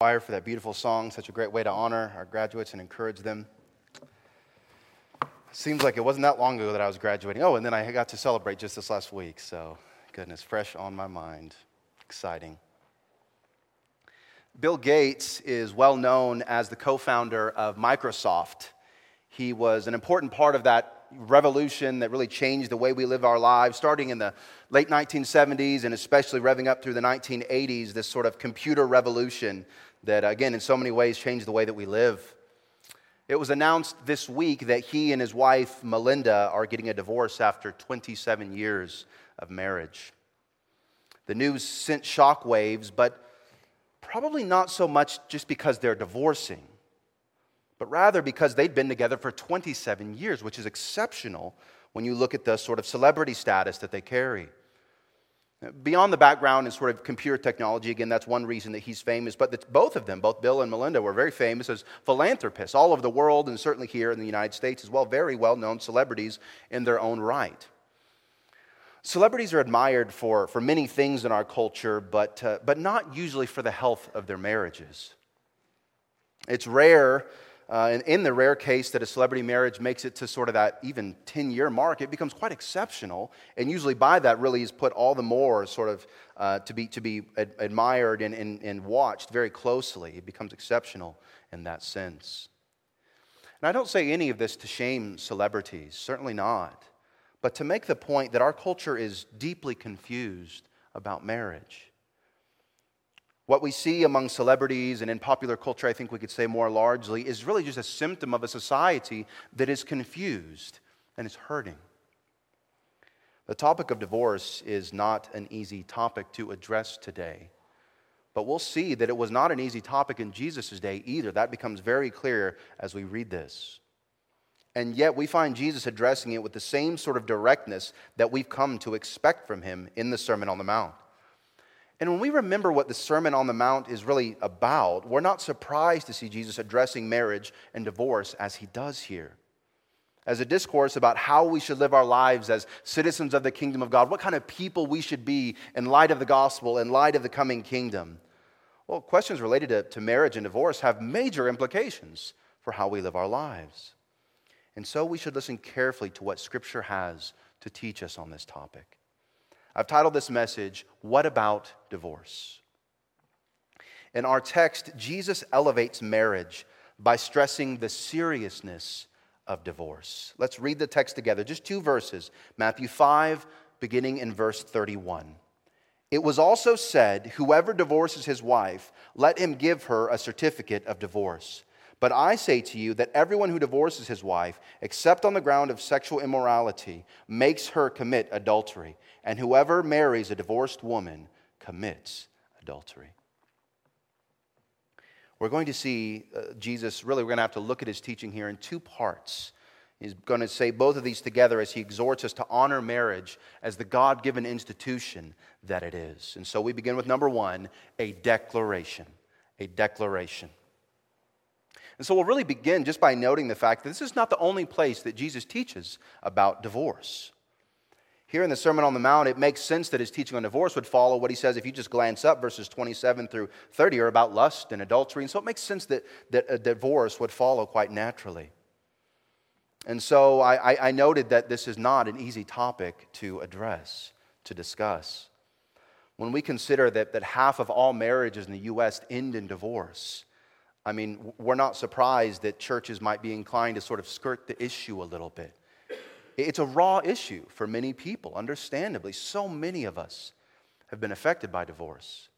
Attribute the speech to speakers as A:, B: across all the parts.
A: choir for that beautiful song. Such a great way to honor our graduates and encourage them. Seems like it wasn't that long ago that I was graduating. Oh, and then I got to celebrate just this last week. So, goodness, fresh on my mind. Exciting. Bill Gates is well known as the co founder of Microsoft. He was an important part of that revolution that really changed the way we live our lives, starting in the late 1970s and especially revving up through the 1980s, this sort of computer revolution that, again, in so many ways changed the way that we live. It was announced this week that he and his wife, Melinda, are getting a divorce after 27 years of marriage. The news sent shockwaves, but probably not so much just because they're divorcing but rather because they'd been together for 27 years, which is exceptional when you look at the sort of celebrity status that they carry. Beyond the background in sort of computer technology, again, that's one reason that he's famous, but both of them, both Bill and Melinda, were very famous as philanthropists all over the world and certainly here in the United States as well, very well known celebrities in their own right. Celebrities are admired for, for many things in our culture, but, uh, but not usually for the health of their marriages. It's rare uh, and in the rare case that a celebrity marriage makes it to sort of that even 10 year mark, it becomes quite exceptional. And usually, by that, really is put all the more sort of uh, to be, to be ad- admired and, and, and watched very closely. It becomes exceptional in that sense. And I don't say any of this to shame celebrities, certainly not, but to make the point that our culture is deeply confused about marriage. What we see among celebrities and in popular culture, I think we could say more largely, is really just a symptom of a society that is confused and is hurting. The topic of divorce is not an easy topic to address today. But we'll see that it was not an easy topic in Jesus' day either. That becomes very clear as we read this. And yet, we find Jesus addressing it with the same sort of directness that we've come to expect from him in the Sermon on the Mount. And when we remember what the Sermon on the Mount is really about, we're not surprised to see Jesus addressing marriage and divorce as he does here. As a discourse about how we should live our lives as citizens of the kingdom of God, what kind of people we should be in light of the gospel, in light of the coming kingdom. Well, questions related to, to marriage and divorce have major implications for how we live our lives. And so we should listen carefully to what Scripture has to teach us on this topic. I've titled this message, What About Divorce? In our text, Jesus elevates marriage by stressing the seriousness of divorce. Let's read the text together, just two verses Matthew 5, beginning in verse 31. It was also said, Whoever divorces his wife, let him give her a certificate of divorce. But I say to you that everyone who divorces his wife, except on the ground of sexual immorality, makes her commit adultery. And whoever marries a divorced woman commits adultery. We're going to see uh, Jesus, really, we're going to have to look at his teaching here in two parts. He's going to say both of these together as he exhorts us to honor marriage as the God given institution that it is. And so we begin with number one a declaration. A declaration. And so we'll really begin just by noting the fact that this is not the only place that Jesus teaches about divorce. Here in the Sermon on the Mount, it makes sense that his teaching on divorce would follow what he says if you just glance up, verses 27 through 30 are about lust and adultery. And so it makes sense that, that a divorce would follow quite naturally. And so I, I noted that this is not an easy topic to address, to discuss. When we consider that, that half of all marriages in the U.S. end in divorce, I mean, we're not surprised that churches might be inclined to sort of skirt the issue a little bit. It's a raw issue for many people, understandably. So many of us have been affected by divorce.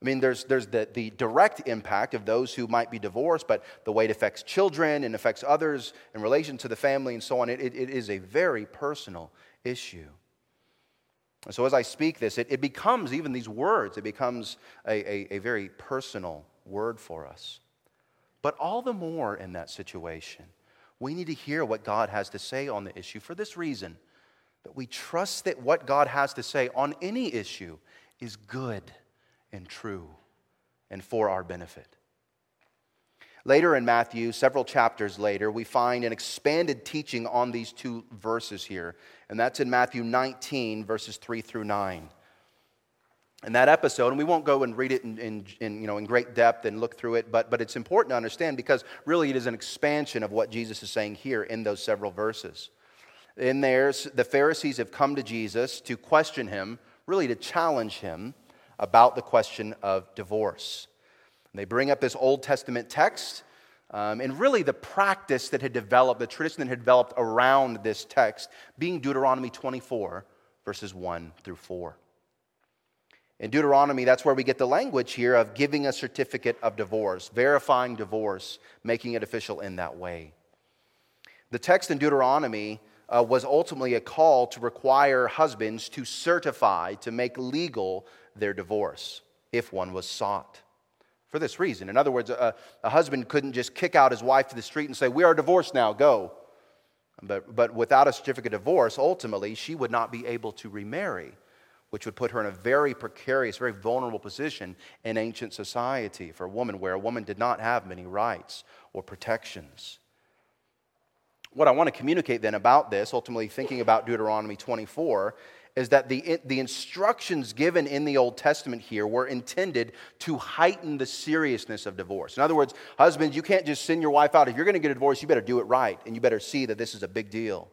A: I mean, there's, there's the, the direct impact of those who might be divorced, but the way it affects children and affects others in relation to the family and so on, it, it, it is a very personal issue. And so as I speak this, it, it becomes, even these words, it becomes a, a, a very personal word for us. But all the more in that situation, we need to hear what God has to say on the issue for this reason that we trust that what God has to say on any issue is good and true and for our benefit. Later in Matthew, several chapters later, we find an expanded teaching on these two verses here, and that's in Matthew 19, verses 3 through 9. In that episode, and we won't go and read it in, in, in, you know, in great depth and look through it, but, but it's important to understand because really it is an expansion of what Jesus is saying here in those several verses. In there, the Pharisees have come to Jesus to question him, really to challenge him about the question of divorce. And they bring up this Old Testament text um, and really the practice that had developed, the tradition that had developed around this text, being Deuteronomy 24, verses 1 through 4. In Deuteronomy, that's where we get the language here of giving a certificate of divorce, verifying divorce, making it official in that way. The text in Deuteronomy uh, was ultimately a call to require husbands to certify, to make legal their divorce if one was sought. For this reason. In other words, a, a husband couldn't just kick out his wife to the street and say, We are divorced now, go. But, but without a certificate of divorce, ultimately, she would not be able to remarry which would put her in a very precarious, very vulnerable position in ancient society for a woman, where a woman did not have many rights or protections. What I want to communicate then about this, ultimately thinking about Deuteronomy 24, is that the, the instructions given in the Old Testament here were intended to heighten the seriousness of divorce. In other words, husbands, you can't just send your wife out. If you're going to get a divorce, you better do it right, and you better see that this is a big deal.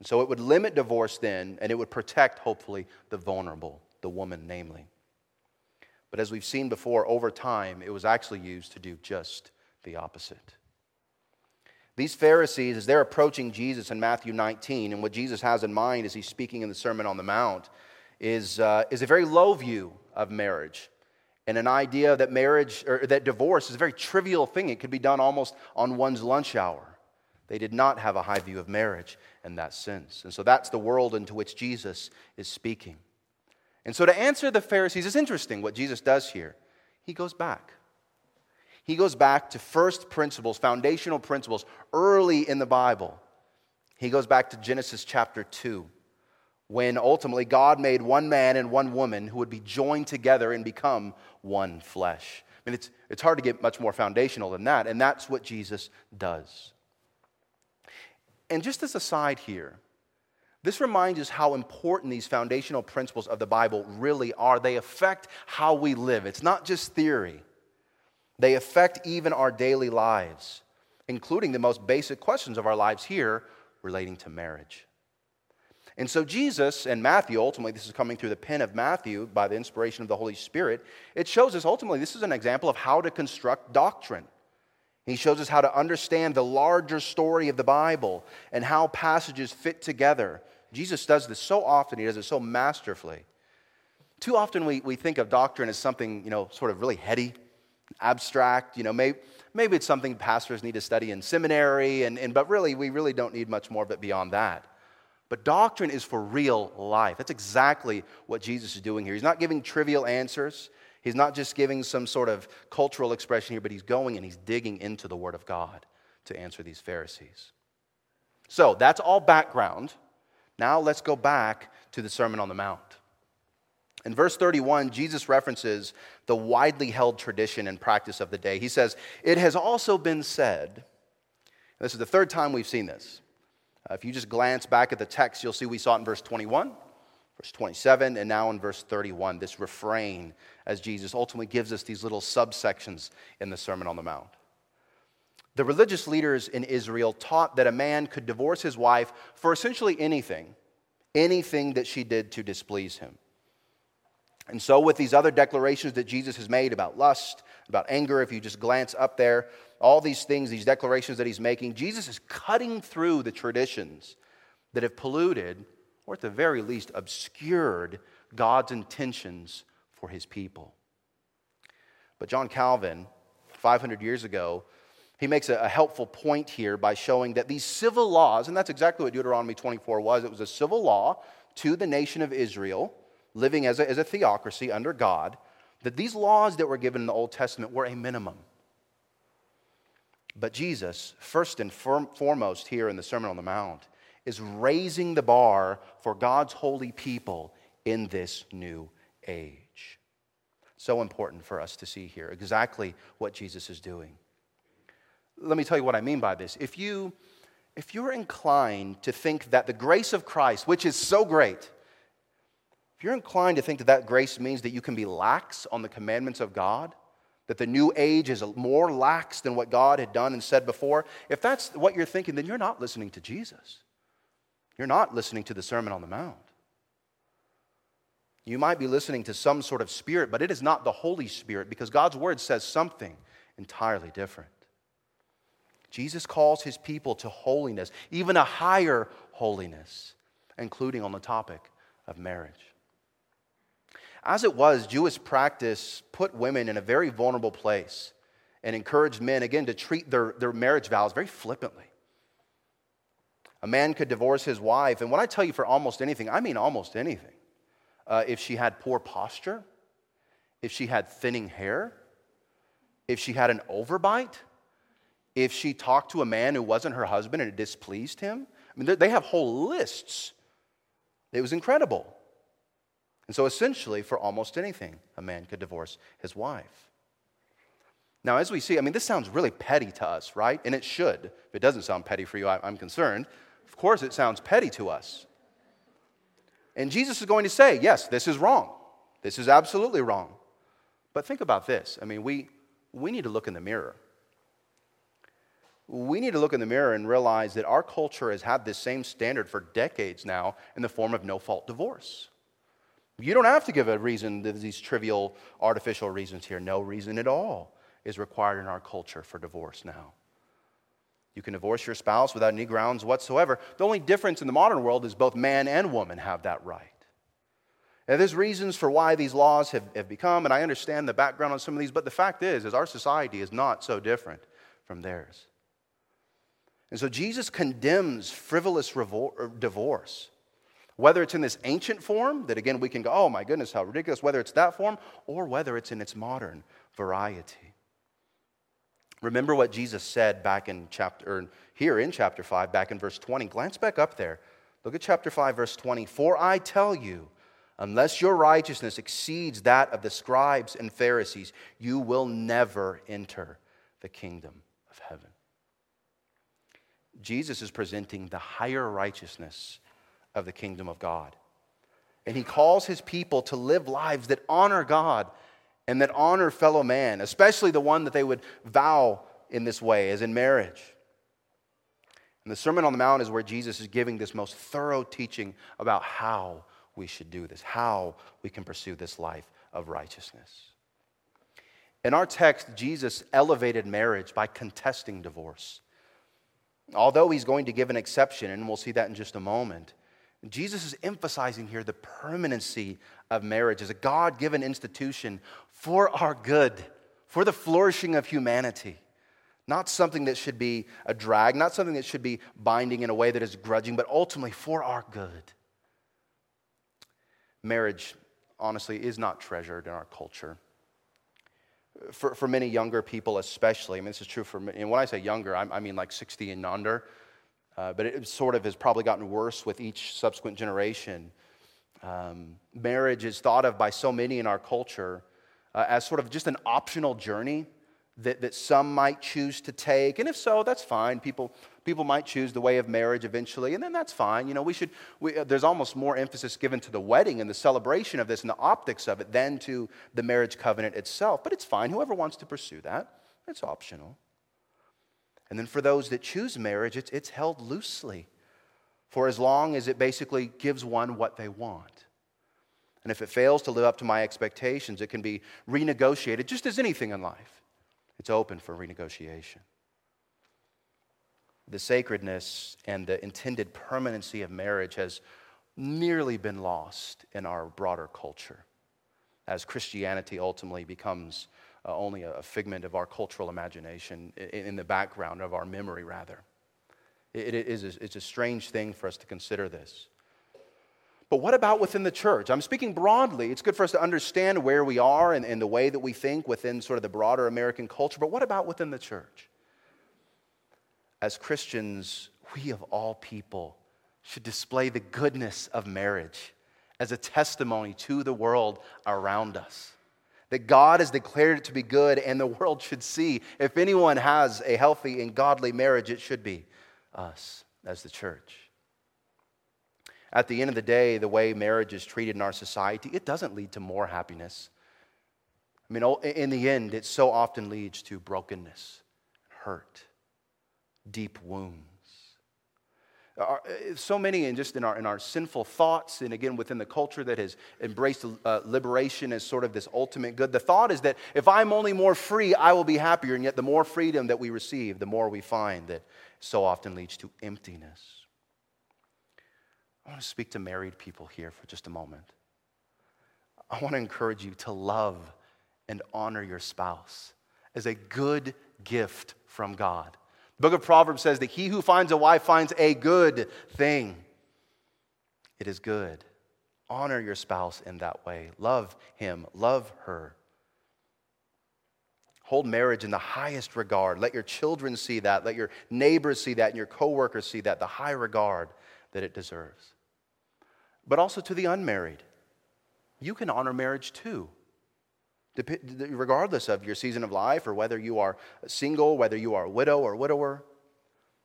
A: And so it would limit divorce then, and it would protect, hopefully, the vulnerable, the woman, namely. But as we've seen before, over time, it was actually used to do just the opposite. These Pharisees, as they're approaching Jesus in Matthew 19, and what Jesus has in mind as he's speaking in the Sermon on the Mount, is, uh, is a very low view of marriage and an idea that marriage or that divorce is a very trivial thing. It could be done almost on one's lunch hour. They did not have a high view of marriage in that sense. And so that's the world into which Jesus is speaking. And so to answer the Pharisees, it's interesting what Jesus does here. He goes back. He goes back to first principles, foundational principles, early in the Bible. He goes back to Genesis chapter 2, when ultimately God made one man and one woman who would be joined together and become one flesh. I mean, it's, it's hard to get much more foundational than that, and that's what Jesus does. And just as a side here, this reminds us how important these foundational principles of the Bible really are. They affect how we live. It's not just theory, they affect even our daily lives, including the most basic questions of our lives here relating to marriage. And so, Jesus and Matthew, ultimately, this is coming through the pen of Matthew by the inspiration of the Holy Spirit, it shows us ultimately this is an example of how to construct doctrine. He shows us how to understand the larger story of the Bible and how passages fit together. Jesus does this so often, he does it so masterfully. Too often we, we think of doctrine as something, you know, sort of really heady, abstract. You know, maybe, maybe it's something pastors need to study in seminary, and, and, but really, we really don't need much more of it beyond that. But doctrine is for real life. That's exactly what Jesus is doing here. He's not giving trivial answers. He's not just giving some sort of cultural expression here, but he's going and he's digging into the Word of God to answer these Pharisees. So that's all background. Now let's go back to the Sermon on the Mount. In verse 31, Jesus references the widely held tradition and practice of the day. He says, It has also been said, this is the third time we've seen this. Uh, if you just glance back at the text, you'll see we saw it in verse 21, verse 27, and now in verse 31, this refrain as Jesus ultimately gives us these little subsections in the Sermon on the Mount. The religious leaders in Israel taught that a man could divorce his wife for essentially anything, anything that she did to displease him. And so, with these other declarations that Jesus has made about lust, about anger, if you just glance up there, all these things, these declarations that he's making, Jesus is cutting through the traditions that have polluted or at the very least obscured God's intentions for his people. But John Calvin, 500 years ago, he makes a, helpful point here by showing that these civil laws, and that's exactly what Deuteronomy 24 was, it was a civil law to the nation of Israel, living as a, as a theocracy under God, that these laws that were given in the Old Testament were a minimum. But Jesus, first and foremost here in the Sermon on the Mount, is raising the bar for God's holy people in this new age. So important for us to see here exactly what Jesus is doing. Let me tell you what I mean by this. If you if you're inclined to think that the grace of Christ, which is so great, if you're inclined to think that that grace means that you can be lax on the commandments of God, that the new age is more lax than what God had done and said before, if that's what you're thinking, then you're not listening to Jesus. You're not listening to the Sermon on the Mount. You might be listening to some sort of spirit, but it is not the Holy Spirit because God's word says something entirely different. Jesus calls his people to holiness, even a higher holiness, including on the topic of marriage. As it was, Jewish practice put women in a very vulnerable place and encouraged men, again, to treat their, their marriage vows very flippantly. A man could divorce his wife, and when I tell you for almost anything, I mean almost anything. Uh, if she had poor posture, if she had thinning hair, if she had an overbite, if she talked to a man who wasn't her husband and it displeased him. I mean, they have whole lists. It was incredible. And so, essentially, for almost anything, a man could divorce his wife. Now, as we see, I mean, this sounds really petty to us, right? And it should. If it doesn't sound petty for you, I'm concerned. Of course, it sounds petty to us. And Jesus is going to say, yes, this is wrong. This is absolutely wrong. But think about this. I mean, we, we need to look in the mirror. We need to look in the mirror and realize that our culture has had this same standard for decades now in the form of no fault divorce. You don't have to give a reason, these trivial, artificial reasons here. No reason at all is required in our culture for divorce now. You can divorce your spouse without any grounds whatsoever. The only difference in the modern world is both man and woman have that right. And there's reasons for why these laws have, have become, and I understand the background on some of these, but the fact is, is our society is not so different from theirs. And so Jesus condemns frivolous revor- uh, divorce whether it's in this ancient form, that again we can go, oh my goodness, how ridiculous, whether it's that form, or whether it's in its modern variety. Remember what Jesus said back in chapter, here in chapter 5, back in verse 20. Glance back up there. Look at chapter 5, verse 20. For I tell you, unless your righteousness exceeds that of the scribes and Pharisees, you will never enter the kingdom of heaven. Jesus is presenting the higher righteousness of the kingdom of God. And he calls his people to live lives that honor God and that honor fellow man, especially the one that they would vow in this way, as in marriage. And the Sermon on the Mount is where Jesus is giving this most thorough teaching about how we should do this, how we can pursue this life of righteousness. In our text, Jesus elevated marriage by contesting divorce. Although he's going to give an exception, and we'll see that in just a moment, Jesus is emphasizing here the permanency of marriage as a God given institution for our good, for the flourishing of humanity. Not something that should be a drag, not something that should be binding in a way that is grudging, but ultimately for our good. Marriage, honestly, is not treasured in our culture. For, for many younger people, especially, I mean, this is true for me, and when I say younger, I, I mean like 60 and under uh, but it sort of has probably gotten worse with each subsequent generation. Um, marriage is thought of by so many in our culture uh, as sort of just an optional journey that, that some might choose to take. And if so, that's fine. People, people might choose the way of marriage eventually, and then that's fine. You know, we should, we, uh, there's almost more emphasis given to the wedding and the celebration of this and the optics of it than to the marriage covenant itself. But it's fine. Whoever wants to pursue that, it's optional. And then for those that choose marriage, it's, it's held loosely for as long as it basically gives one what they want. And if it fails to live up to my expectations, it can be renegotiated, just as anything in life. It's open for renegotiation. The sacredness and the intended permanency of marriage has nearly been lost in our broader culture as Christianity ultimately becomes uh, only a figment of our cultural imagination, in, in the background of our memory, rather. It, it is a, it's a strange thing for us to consider this. But what about within the church? I'm speaking broadly. It's good for us to understand where we are and, and the way that we think within sort of the broader American culture. But what about within the church? As Christians, we of all people should display the goodness of marriage as a testimony to the world around us that God has declared it to be good and the world should see. If anyone has a healthy and godly marriage, it should be us as the church. At the end of the day, the way marriage is treated in our society, it doesn't lead to more happiness. I mean, oh, in the end, it so often leads to brokenness, hurt, deep wounds. Uh, so many, and just in our, in our sinful thoughts, and again within the culture that has embraced uh, liberation as sort of this ultimate good, the thought is that if I'm only more free, I will be happier. And yet, the more freedom that we receive, the more we find that so often leads to emptiness. I want to speak to married people here for just a moment. I want to encourage you to love and honor your spouse as a good gift from God. Book of Proverbs says that he who finds a wife finds a good thing. It is good. Honor your spouse in that way. Love him, love her. Hold marriage in the highest regard. Let your children see that. Let your neighbors see that and your coworkers see that, the high regard that it deserves. But also to the unmarried. You can honor marriage too regardless of your season of life or whether you are single, whether you are a widow or widower.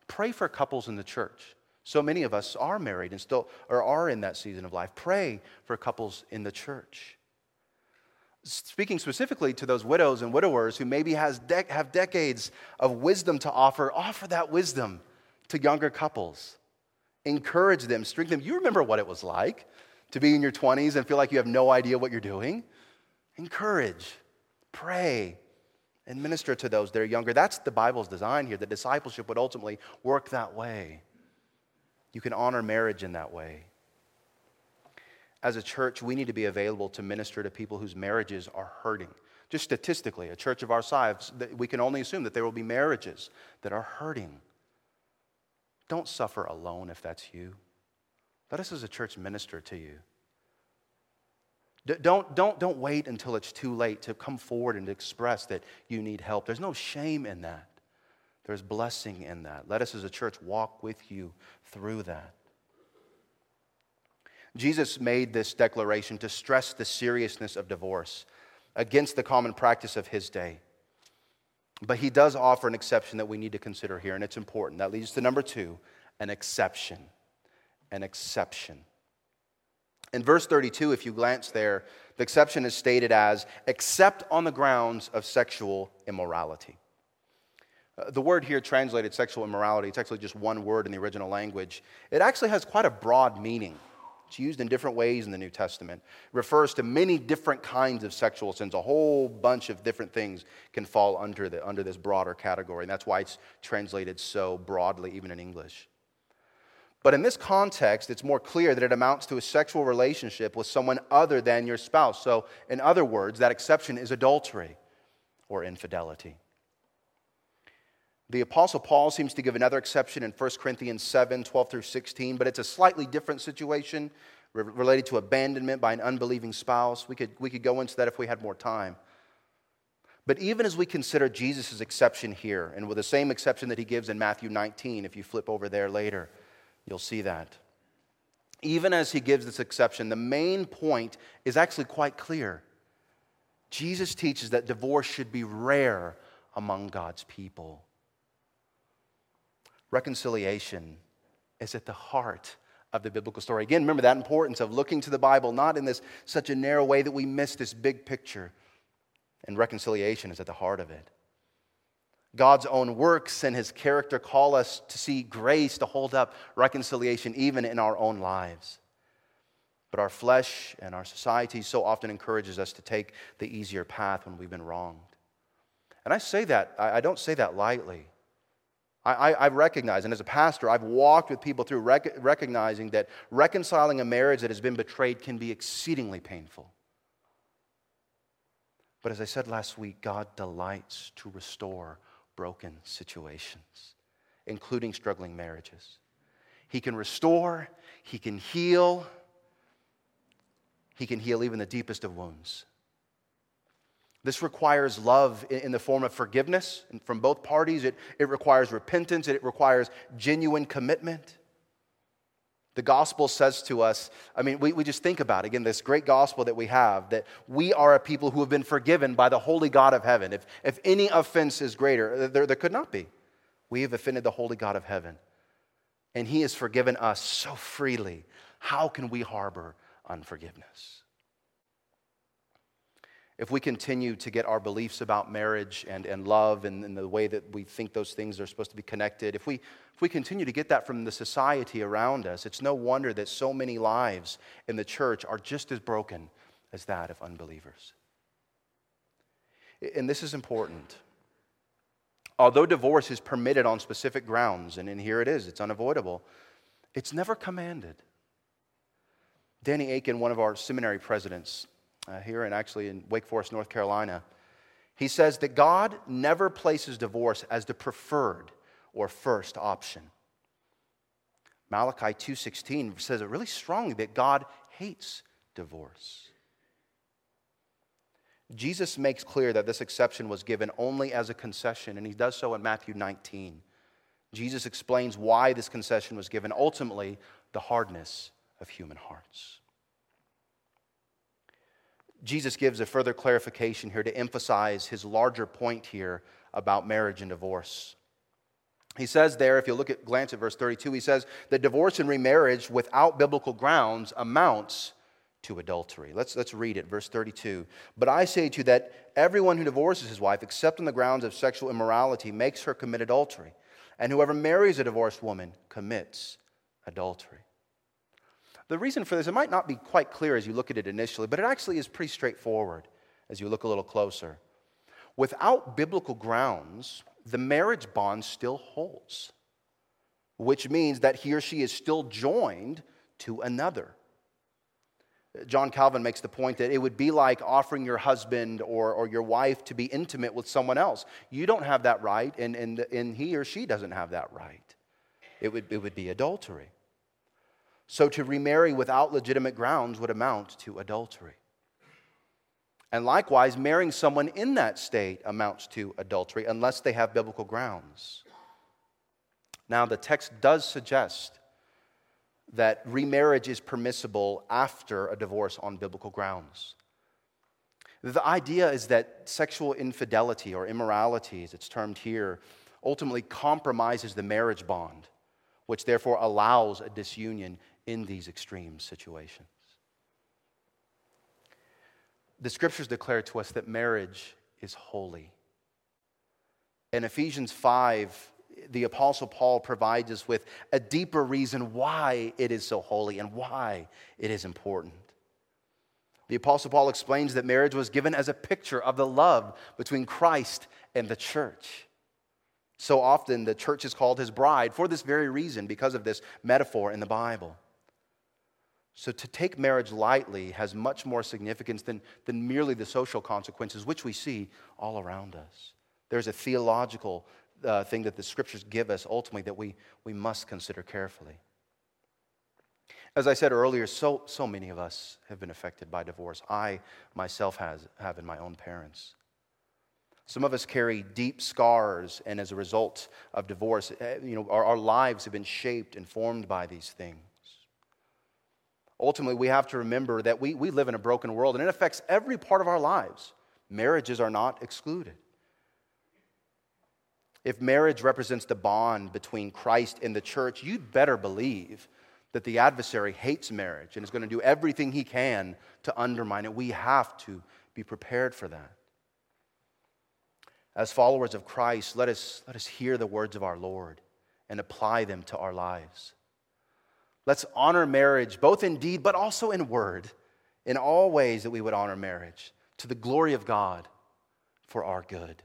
A: Pray for couples in the church. So many of us are married and still or are in that season of life. Pray for couples in the church. Speaking specifically to those widows and widowers who maybe has de- have decades of wisdom to offer, offer that wisdom to younger couples. Encourage them, strengthen them. You remember what it was like to be in your 20s and feel like you have no idea what you're doing? Encourage, pray, and minister to those that are younger. That's the Bible's design here. The discipleship would ultimately work that way. You can honor marriage in that way. As a church, we need to be available to minister to people whose marriages are hurting. Just statistically, a church of our size, we can only assume that there will be marriages that are hurting. Don't suffer alone if that's you. Let us as a church minister to you. Don't, don't, don't wait until it's too late to come forward and express that you need help. There's no shame in that, there's blessing in that. Let us as a church walk with you through that. Jesus made this declaration to stress the seriousness of divorce against the common practice of his day. But he does offer an exception that we need to consider here, and it's important. That leads to number two an exception. An exception. In verse 32, if you glance there, the exception is stated as except on the grounds of sexual immorality. Uh, the word here translated sexual immorality, it's actually just one word in the original language. It actually has quite a broad meaning. It's used in different ways in the New Testament. It refers to many different kinds of sexual sins. A whole bunch of different things can fall under, the, under this broader category. And that's why it's translated so broadly, even in English. But in this context, it's more clear that it amounts to a sexual relationship with someone other than your spouse. So, in other words, that exception is adultery or infidelity. The Apostle Paul seems to give another exception in 1 Corinthians 7 12 through 16, but it's a slightly different situation related to abandonment by an unbelieving spouse. We could, we could go into that if we had more time. But even as we consider Jesus' exception here, and with the same exception that he gives in Matthew 19, if you flip over there later, You'll see that. Even as he gives this exception, the main point is actually quite clear. Jesus teaches that divorce should be rare among God's people. Reconciliation is at the heart of the biblical story. Again, remember that importance of looking to the Bible not in this such a narrow way that we miss this big picture. And reconciliation is at the heart of it. God's own works and his character call us to see grace to hold up reconciliation even in our own lives. But our flesh and our society so often encourages us to take the easier path when we've been wronged. And I say that, I don't say that lightly. I, I, recognize, and as a pastor, I've walked with people through rec- recognizing that reconciling a marriage that has been betrayed can be exceedingly painful. But as I said last week, God delights to restore broken situations, including struggling marriages. He can restore, He can heal, He can heal even the deepest of wounds. This requires love in the form of forgiveness from both parties. It, it requires repentance. It requires genuine commitment. The gospel says to us, I mean, we, we just think about, it. again, this great gospel that we have, that we are a people who have been forgiven by the holy God of heaven. If, if any offense is greater, uh, there, there could not be. We have offended the holy God of heaven. And he has forgiven us so freely. how can we harbor unforgiveness? If we continue to get our beliefs about marriage and, and love and, and the way that we think those things are supposed to be connected, if we, if we continue to get that from the society around us, it's no wonder that so many lives in the church are just as broken as that of unbelievers. And this is important. Although divorce is permitted on specific grounds, and, and here it is, it's unavoidable, it's never commanded. Danny Akin, one of our seminary presidents uh, here and actually in Wake Forest, North Carolina, he says that God never places divorce as the preferred or first option. Malachi 2:16 says it really strongly that God hates divorce. Jesus makes clear that this exception was given only as a concession, and he does so in Matthew 19. Jesus explains why this concession was given, ultimately, the hardness of human hearts. Jesus gives a further clarification here to emphasize his larger point here about marriage and divorce. He says there, if you look at glance at verse 32, he says that divorce and remarriage without biblical grounds amounts to adultery. Let's, let's read it, verse 32. But I say to you that everyone who divorces his wife, except on the grounds of sexual immorality, makes her commit adultery. And whoever marries a divorced woman commits adultery. The reason for this, it might not be quite clear as you look at it initially, but it actually is pretty straightforward as you look a little closer. Without biblical grounds, the marriage bond still holds, which means that he or she is still joined to another. John Calvin makes the point that it would be like offering your husband or, or your wife to be intimate with someone else. You don't have that right, and, and, and he or she doesn't have that right. It would, it would be adultery. So to remarry without legitimate grounds would amount to adultery. And likewise, marrying someone in that state amounts to adultery unless they have biblical grounds. Now, the text does suggest that remarriage is permissible after a divorce on biblical grounds. The idea is that sexual infidelity or immorality, as it's termed here, ultimately compromises the marriage bond, which therefore allows a disunion in these extreme situations. The scriptures declare to us that marriage is holy. In Ephesians 5, the Apostle Paul provides us with a deeper reason why it is so holy and why it is important. The Apostle Paul explains that marriage was given as a picture of the love between Christ and the church. So often, the church is called his bride for this very reason, because of this metaphor in the Bible. So, to take marriage lightly has much more significance than, than merely the social consequences, which we see all around us. There's a theological uh, thing that the scriptures give us ultimately that we, we must consider carefully. As I said earlier, so, so many of us have been affected by divorce. I myself has, have in my own parents. Some of us carry deep scars, and as a result of divorce, eh, you know, our, our lives have been shaped and formed by these things. Ultimately, we have to remember that we, we live in a broken world, and it affects every part of our lives. Marriages are not excluded. If marriage represents the bond between Christ and the church, you'd better believe that the adversary hates marriage and is going to do everything he can to undermine it. We have to be prepared for that. As followers of Christ, let us, let us hear the words of our Lord and apply them to our lives. Let's honor marriage, both in deed but also in word, in all ways that we would honor marriage, to the glory of God for our good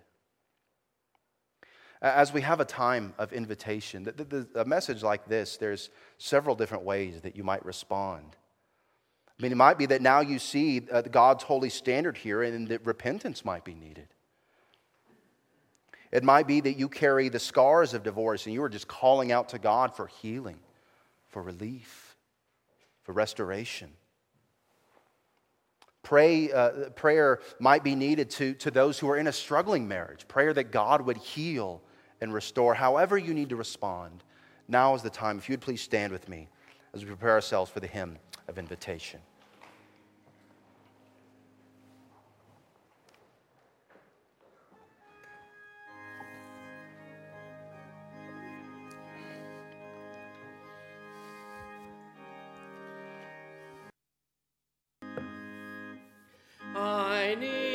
A: as we have a time of invitation, the, the, a message like this, there's several different ways that you might respond. I mean, it might be that now you see uh, God's holy standard here and that repentance might be needed. It might be that you carry the scars of divorce and you are just calling out to God for healing, for relief, for restoration. Pray, uh, prayer might be needed to, to those who are in a struggling marriage. Prayer that God would heal and restore, however you need to respond. Now is the time. If you'd please stand with me as we prepare ourselves for the hymn of invitation. need.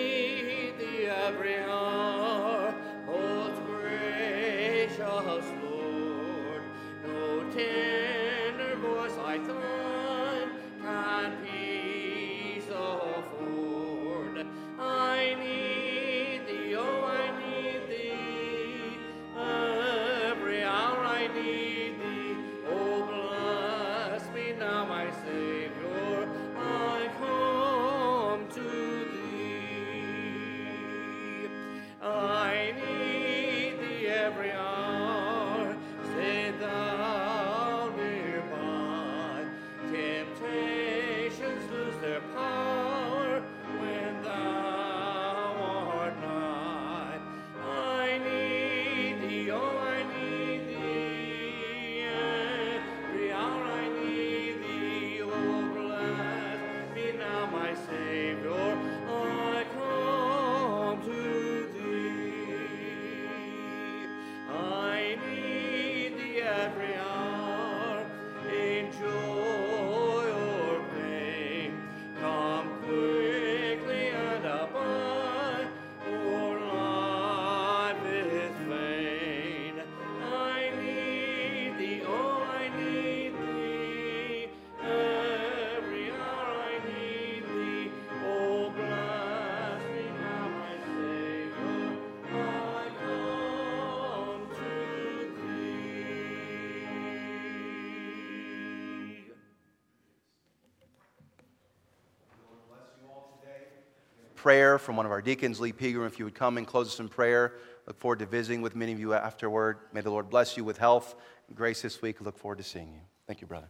A: Prayer from one of our deacons, Lee Pegram. If you would come and close us in prayer, look forward to visiting with many of you afterward. May the Lord bless you with health and grace this week. Look forward to seeing you. Thank you, brother.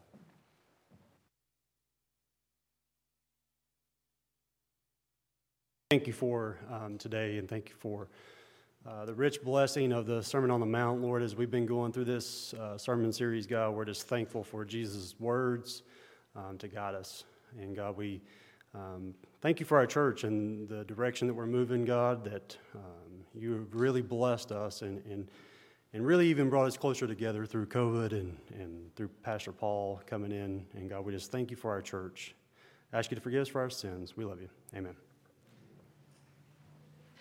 B: Thank you for um, today, and thank you for uh, the rich blessing of the Sermon on the Mount, Lord. As we've been going through this uh, sermon series, God, we're just thankful for Jesus' words um, to guide us. And God, we um, thank you for our church and the direction that we're moving, God, that um, you have really blessed us and, and, and really even brought us closer together through COVID and, and through Pastor Paul coming in. And God, we just thank you for our church. I ask you to forgive us for our sins. We love you. Amen.